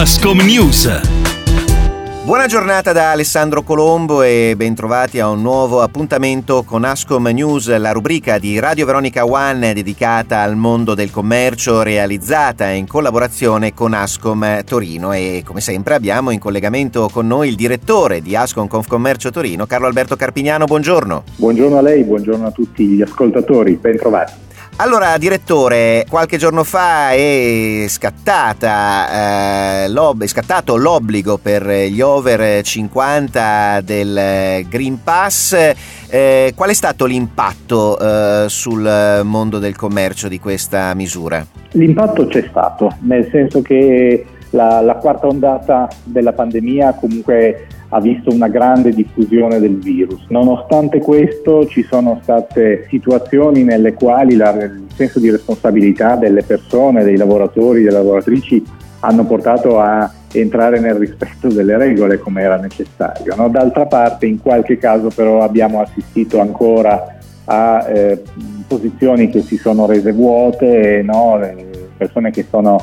Ascom News. Buona giornata da Alessandro Colombo e bentrovati a un nuovo appuntamento con Ascom News, la rubrica di Radio Veronica One dedicata al mondo del commercio realizzata in collaborazione con Ascom Torino e come sempre abbiamo in collegamento con noi il direttore di Ascom Confcommercio Torino, Carlo Alberto Carpignano, buongiorno. Buongiorno a lei, buongiorno a tutti gli ascoltatori, bentrovati. Allora, direttore, qualche giorno fa è, scattata, eh, è scattato l'obbligo per gli over 50 del Green Pass. Eh, qual è stato l'impatto eh, sul mondo del commercio di questa misura? L'impatto c'è stato, nel senso che la, la quarta ondata della pandemia comunque ha visto una grande diffusione del virus. Nonostante questo ci sono state situazioni nelle quali la, il senso di responsabilità delle persone, dei lavoratori, delle lavoratrici hanno portato a entrare nel rispetto delle regole come era necessario. No? D'altra parte in qualche caso però abbiamo assistito ancora a eh, posizioni che si sono rese vuote, no? persone che sono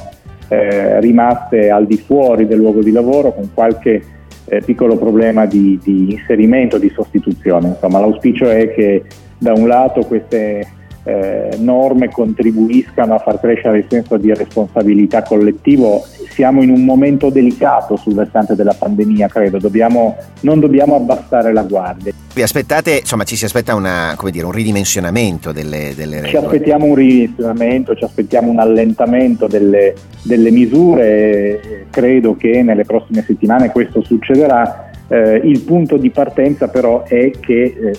eh, rimaste al di fuori del luogo di lavoro con qualche eh, piccolo problema di, di, inserimento, di sostituzione. Insomma, l'auspicio è che da un lato queste eh, norme contribuiscano a far crescere il senso di responsabilità collettivo. Siamo in un momento delicato sul versante della pandemia, credo, dobbiamo, non dobbiamo abbassare la guardia. Vi aspettate, insomma, ci si aspetta una, dire, un ridimensionamento delle, delle, regole? Ci aspettiamo un ridimensionamento, ci aspettiamo un allentamento delle, delle misure, credo che nelle prossime settimane questo succederà. Eh, il punto di partenza però è che eh,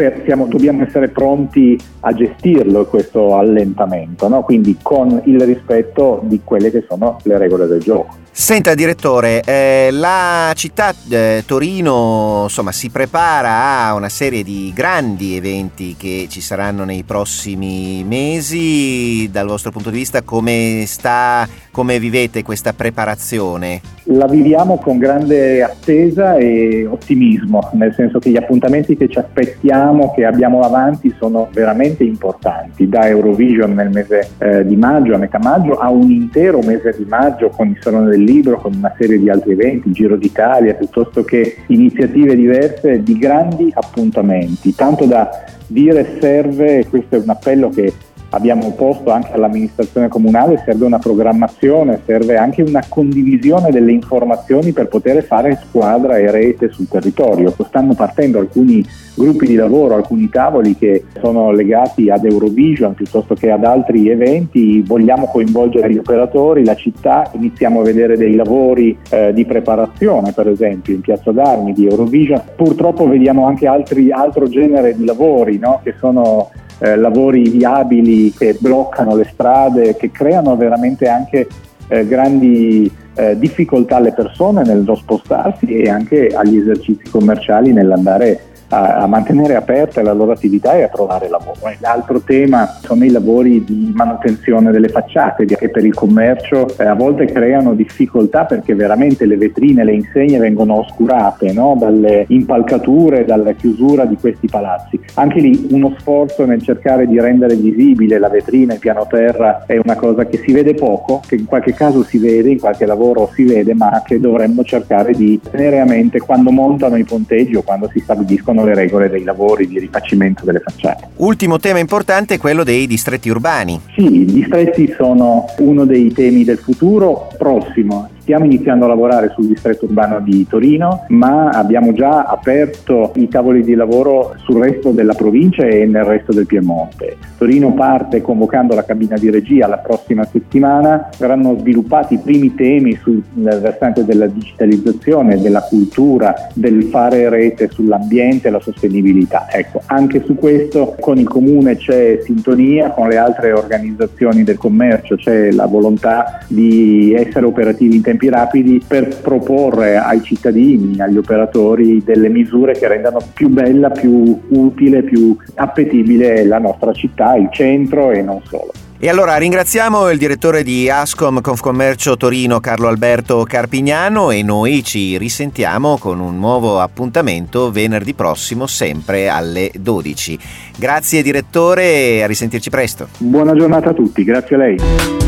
per, siamo, dobbiamo essere pronti a gestirlo questo allentamento, no? quindi con il rispetto di quelle che sono le regole del gioco. Senta direttore, eh, la città eh, Torino insomma, si prepara a una serie di grandi eventi che ci saranno nei prossimi mesi, dal vostro punto di vista come, sta, come vivete questa preparazione? La viviamo con grande attesa e ottimismo, nel senso che gli appuntamenti che ci aspettiamo, che abbiamo avanti sono veramente importanti, da Eurovision nel mese eh, di maggio, a metà maggio, a un intero mese di maggio con il Salone del libro con una serie di altri eventi, Giro d'Italia, piuttosto che iniziative diverse di grandi appuntamenti. Tanto da dire serve, questo è un appello che abbiamo posto anche all'amministrazione comunale, serve una programmazione, serve anche una condivisione delle informazioni per poter fare squadra e rete sul territorio. Stanno partendo alcuni gruppi di lavoro, alcuni tavoli che sono legati ad Eurovision piuttosto che ad altri eventi, vogliamo coinvolgere gli operatori, la città, iniziamo a vedere dei lavori eh, di preparazione per esempio in Piazza d'Armi di Eurovision, purtroppo vediamo anche altri, altro genere di lavori no? che sono eh, lavori viabili che bloccano le strade, che creano veramente anche eh, grandi eh, difficoltà alle persone nello spostarsi e anche agli esercizi commerciali nell'andare a, mantenere aperte la loro attività e a trovare lavoro. L'altro tema sono i lavori di manutenzione delle facciate che per il commercio eh, a volte creano difficoltà perché veramente le vetrine, le insegne vengono oscurate no? dalle impalcature, dalla chiusura di questi palazzi. Anche lì uno sforzo nel cercare di rendere visibile la vetrina, il piano terra è una cosa che si vede poco, che in qualche caso si vede, in qualche lavoro si vede, ma che dovremmo cercare di tenere a mente quando montano i ponteggi o quando si stabiliscono sono le regole dei lavori di rifacimento delle facciate. Ultimo tema importante è quello dei distretti urbani. Sì, i distretti sono uno dei temi del futuro prossimo. Stiamo iniziando a lavorare sul distretto urbano di Torino, ma abbiamo già aperto i tavoli di lavoro sul resto della provincia e nel resto del Piemonte. Torino parte convocando la cabina di regia la prossima settimana, verranno sviluppati i primi temi sul versante della digitalizzazione, della cultura, del fare rete sull'ambiente e la sostenibilità. Ecco, anche su questo con il comune c'è sintonia, con le altre organizzazioni del commercio c'è la volontà di essere operativi in tempo tempi rapidi per proporre ai cittadini, agli operatori delle misure che rendano più bella, più utile, più appetibile la nostra città, il centro e non solo. E allora ringraziamo il direttore di Ascom Confcommercio Torino Carlo Alberto Carpignano e noi ci risentiamo con un nuovo appuntamento venerdì prossimo sempre alle 12. Grazie direttore e a risentirci presto. Buona giornata a tutti, grazie a lei.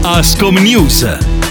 Ascom News